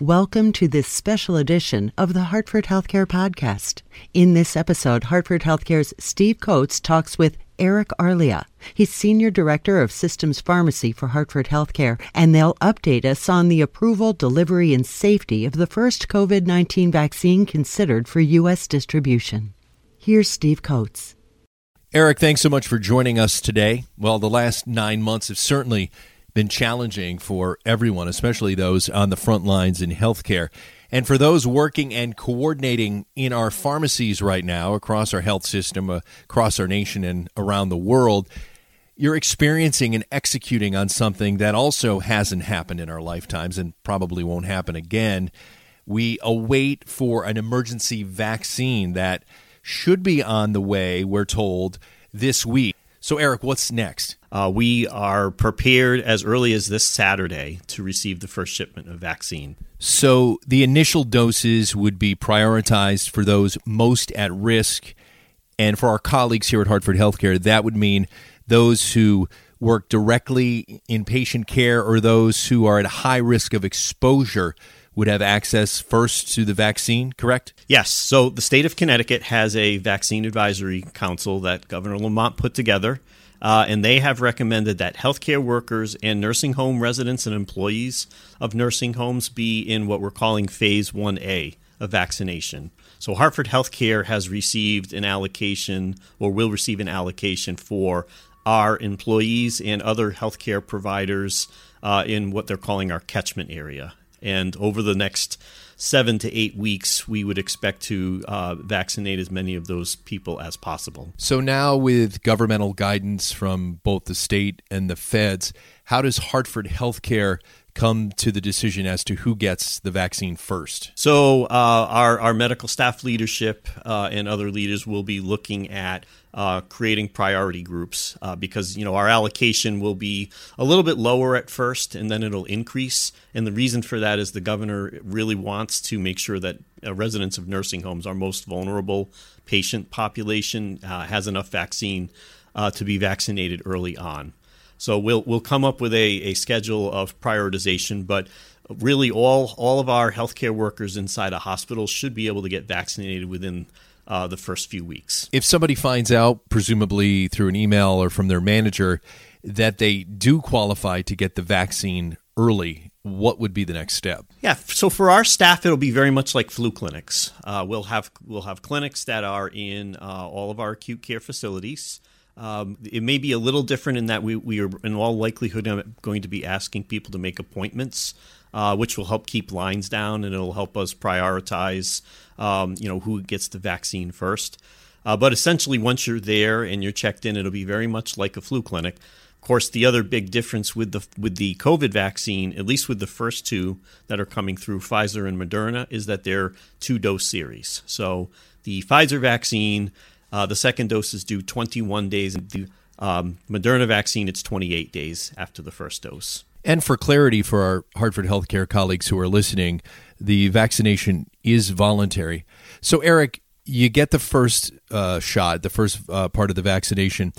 Welcome to this special edition of the Hartford Healthcare Podcast. In this episode, Hartford Healthcare's Steve Coates talks with Eric Arlia. He's Senior Director of Systems Pharmacy for Hartford Healthcare, and they'll update us on the approval, delivery, and safety of the first COVID 19 vaccine considered for U.S. distribution. Here's Steve Coates. Eric, thanks so much for joining us today. Well, the last nine months have certainly been challenging for everyone, especially those on the front lines in healthcare. And for those working and coordinating in our pharmacies right now across our health system, across our nation, and around the world, you're experiencing and executing on something that also hasn't happened in our lifetimes and probably won't happen again. We await for an emergency vaccine that should be on the way, we're told, this week. So, Eric, what's next? Uh, we are prepared as early as this Saturday to receive the first shipment of vaccine. So, the initial doses would be prioritized for those most at risk. And for our colleagues here at Hartford Healthcare, that would mean those who work directly in patient care or those who are at high risk of exposure would have access first to the vaccine, correct? Yes. So the state of Connecticut has a vaccine advisory council that Governor Lamont put together. Uh, and they have recommended that healthcare workers and nursing home residents and employees of nursing homes be in what we're calling phase 1A of vaccination. So Hartford Healthcare has received an allocation or will receive an allocation for our employees and other healthcare providers uh, in what they're calling our catchment area. And over the next seven to eight weeks, we would expect to uh, vaccinate as many of those people as possible. So, now with governmental guidance from both the state and the feds, how does Hartford Healthcare come to the decision as to who gets the vaccine first? So, uh, our, our medical staff leadership uh, and other leaders will be looking at uh, creating priority groups uh, because you know our allocation will be a little bit lower at first and then it'll increase and the reason for that is the governor really wants to make sure that uh, residents of nursing homes our most vulnerable patient population uh, has enough vaccine to be vaccinated early on so we'll we'll come up with a, a schedule of prioritization but really all all of our healthcare workers inside a hospital should be able to get vaccinated within uh, the first few weeks. If somebody finds out, presumably through an email or from their manager, that they do qualify to get the vaccine early, what would be the next step? Yeah, so for our staff, it'll be very much like flu clinics. Uh, we'll have we'll have clinics that are in uh, all of our acute care facilities. Um, it may be a little different in that we, we are in all likelihood going to be asking people to make appointments uh, which will help keep lines down and it'll help us prioritize, um, you know, who gets the vaccine first. Uh, but essentially, once you're there and you're checked in, it'll be very much like a flu clinic. Of course, the other big difference with the with the COVID vaccine, at least with the first two that are coming through Pfizer and Moderna, is that they're two dose series. So the Pfizer vaccine, uh, the second dose is due 21 days. The um, Moderna vaccine, it's 28 days after the first dose. And for clarity for our Hartford Healthcare colleagues who are listening, the vaccination is voluntary. So, Eric, you get the first uh, shot, the first uh, part of the vaccination.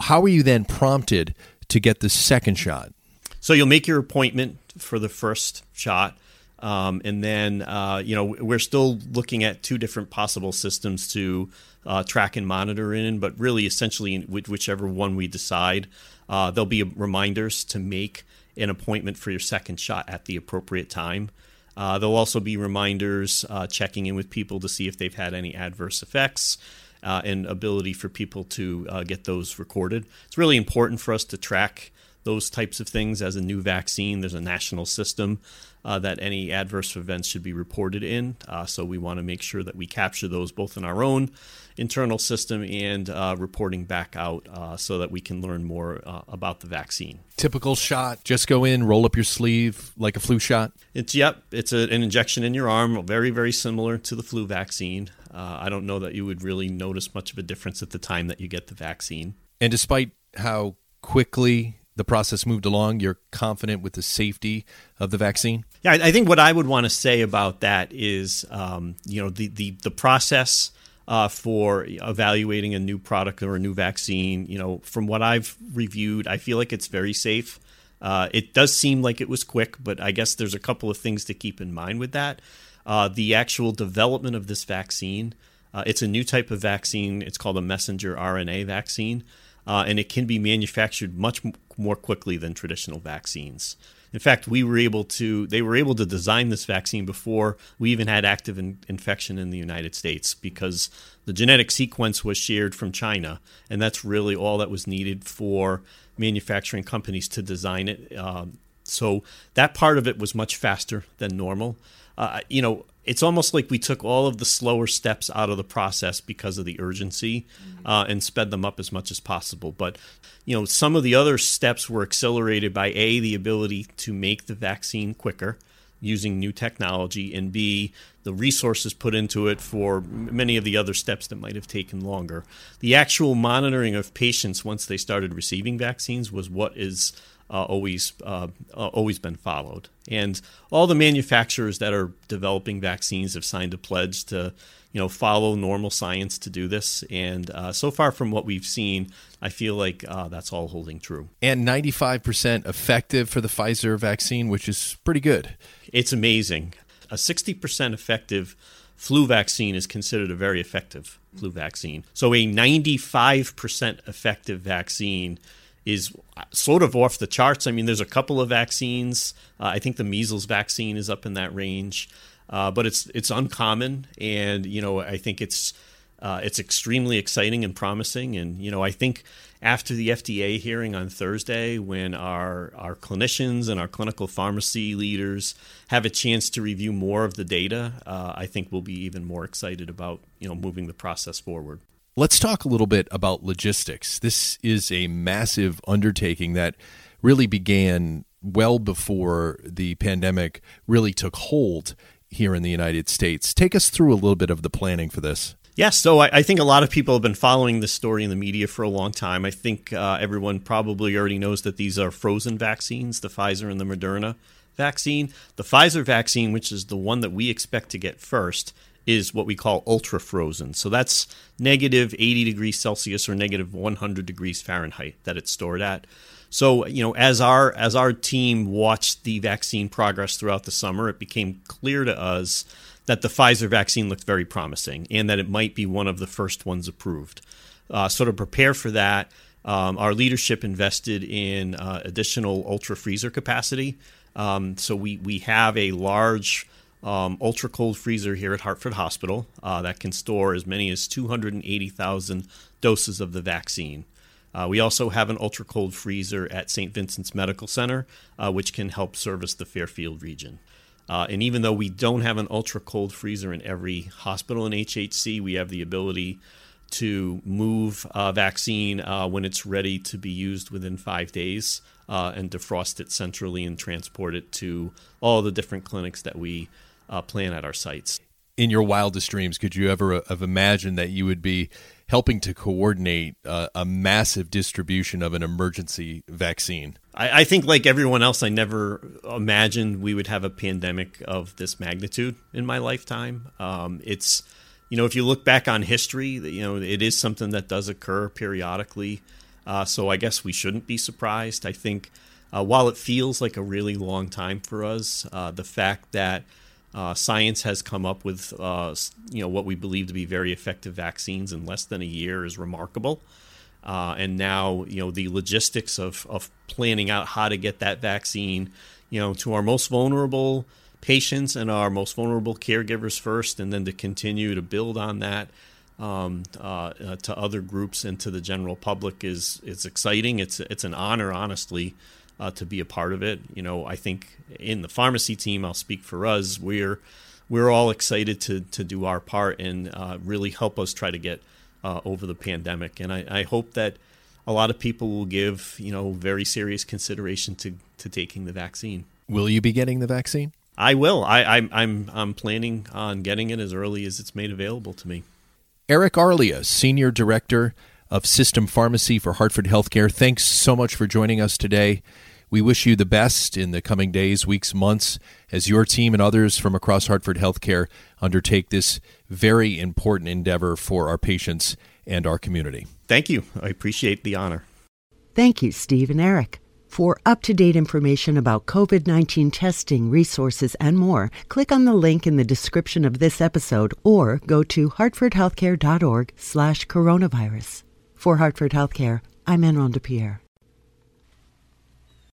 How are you then prompted to get the second shot? So, you'll make your appointment for the first shot. Um, and then, uh, you know, we're still looking at two different possible systems to uh, track and monitor in, but really, essentially, whichever one we decide, uh, there'll be reminders to make an appointment for your second shot at the appropriate time. Uh, there'll also be reminders uh, checking in with people to see if they've had any adverse effects uh, and ability for people to get those recorded. It's really important for us to track those types of things as a new vaccine. There's a national system uh, that any adverse events should be reported in. Uh, so we want to make sure that we capture those both in our own internal system and uh, reporting back out uh, so that we can learn more uh, about the vaccine. Typical shot, just go in, roll up your sleeve like a flu shot? It's, yep, it's a, an injection in your arm, very, very similar to the flu vaccine. Uh, I don't know that you would really notice much of a difference at the time that you get the vaccine. And despite how quickly the process moved along, you're confident with the safety of the vaccine? Yeah, I think what I would want to say about that is, um, you know, the the, the process uh, for evaluating a new product or a new vaccine. You know, from what I've reviewed, I feel like it's very safe. Uh, it does seem like it was quick, but I guess there's a couple of things to keep in mind with that. Uh, the actual development of this vaccine, uh, it's a new type of vaccine. It's called a messenger RNA vaccine, uh, and it can be manufactured much more quickly than traditional vaccines. In fact, we were able to they were able to design this vaccine before we even had active in, infection in the United States because the genetic sequence was shared from China, and that's really all that was needed for manufacturing companies to design it. Um, so that part of it was much faster than normal. Uh, you know, it's almost like we took all of the slower steps out of the process because of the urgency mm-hmm. uh, and sped them up as much as possible. But you know, some of the other steps were accelerated by a the ability to make the vaccine quicker using new technology, and b the resources put into it for many of the other steps that might have taken longer. The actual monitoring of patients once they started receiving vaccines was what is uh, always uh, uh, always been followed. And all the manufacturers that are developing vaccines have signed a pledge to you know follow normal science to do this. And uh, so far from what we've seen, I feel like uh, that's all holding true. And 95% effective for the Pfizer vaccine, which is pretty good. It's amazing. A 60% effective flu vaccine is considered a very effective flu vaccine. So a 95% effective vaccine is sort of off the charts. I mean, there's a couple of vaccines. Uh, I think the measles vaccine is up in that range, uh, but it's it's uncommon, and you know, I think it's uh, it's extremely exciting and promising. And you know, I think after the FDA hearing on Thursday, when our our clinicians and our clinical pharmacy leaders have a chance to review more of the data, uh, I think we'll be even more excited about you know moving the process forward. Let's talk a little bit about logistics. This is a massive undertaking that really began well before the pandemic really took hold here in the United States. Take us through a little bit of the planning for this. Yes, so I, I, think a lot of people have been following this story in the media for a long time. I think uh, everyone probably already knows that these are frozen vaccines, the Pfizer and the Moderna vaccine. The Pfizer vaccine, which is the one that we expect to get first, is what we call ultra frozen. So that's negative 80 degrees Celsius or negative 100 degrees Fahrenheit that it's stored at. So, you know, as our as our team watched the vaccine progress throughout the summer, it became clear to us that the Pfizer vaccine looked very promising and that it might be one of the first ones approved. Uh, so to prepare for that, um, our leadership invested in uh, additional ultra freezer capacity. Um, so we we have a large um, ultra cold freezer here at Hartford Hospital uh, that can store as many as 280,000 doses of the vaccine. Uh, we also have an ultra cold freezer at St. Vincent's Medical Center, uh, which can help service the Fairfield region. Uh, and even though we don't have an ultra cold freezer in every hospital in HHC, we have the ability to move a vaccine uh, when it's ready to be used within five days uh, and defrost it centrally and transport it to all the different clinics that we uh, plan at our sites. In your wildest dreams, could you ever have imagined that you would be helping to coordinate uh, a massive distribution of an emergency vaccine? I, I, think, like everyone else, I never imagined we would have a pandemic of this magnitude in my lifetime. Um, it's, you know, if you look back on history, you know, it is something that does occur periodically. Uh, so I guess we shouldn't be surprised. I think uh, while it feels like a really long time for us, uh, the fact that uh, science has come up with uh, you know what we believe to be very effective vaccines in less than a year is remarkable. Uh, and now you know the logistics of of planning out how to get that vaccine you know to our most vulnerable patients and our most vulnerable caregivers first, and then to continue to build on that um, uh, uh, to other groups and to the general public is is exciting. It's it's an honor, honestly, uh, to be a part of it. You know, I think in the pharmacy team, I'll speak for us. We're we're all excited to to do our part and uh, really help us try to get uh, over the pandemic. And I, I, hope that a lot of people will give you know very serious consideration to to taking the vaccine. Will you be getting the vaccine? I will. I, I'm I'm I'm planning on getting it as early as it's made available to me. Eric Arlia, Senior Director of System Pharmacy for Hartford Healthcare. Thanks so much for joining us today. We wish you the best in the coming days, weeks, months as your team and others from across Hartford Healthcare undertake this very important endeavor for our patients and our community. Thank you. I appreciate the honor. Thank you, Steve and Eric. For up to date information about COVID 19 testing, resources, and more, click on the link in the description of this episode or go to hartfordhealthcare.org slash coronavirus. For Hartford Healthcare, I'm Enron DePierre.